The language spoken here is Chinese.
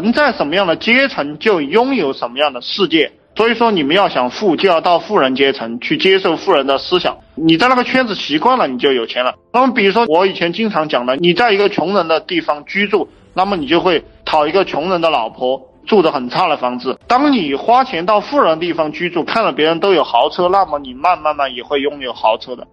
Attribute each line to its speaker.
Speaker 1: 人在什么样的阶层就拥有什么样的世界。所以说你们要想富就要到富人阶层去接受富人的思想你在那个圈子习惯了你就有钱了。那么比如说我以前经常讲的你在一个穷人的地方居住那么你就会讨一个穷人的老婆住的很差的房子。当你花钱到富人地方居住看了别人都有豪车那么你慢慢慢也会拥有豪车的。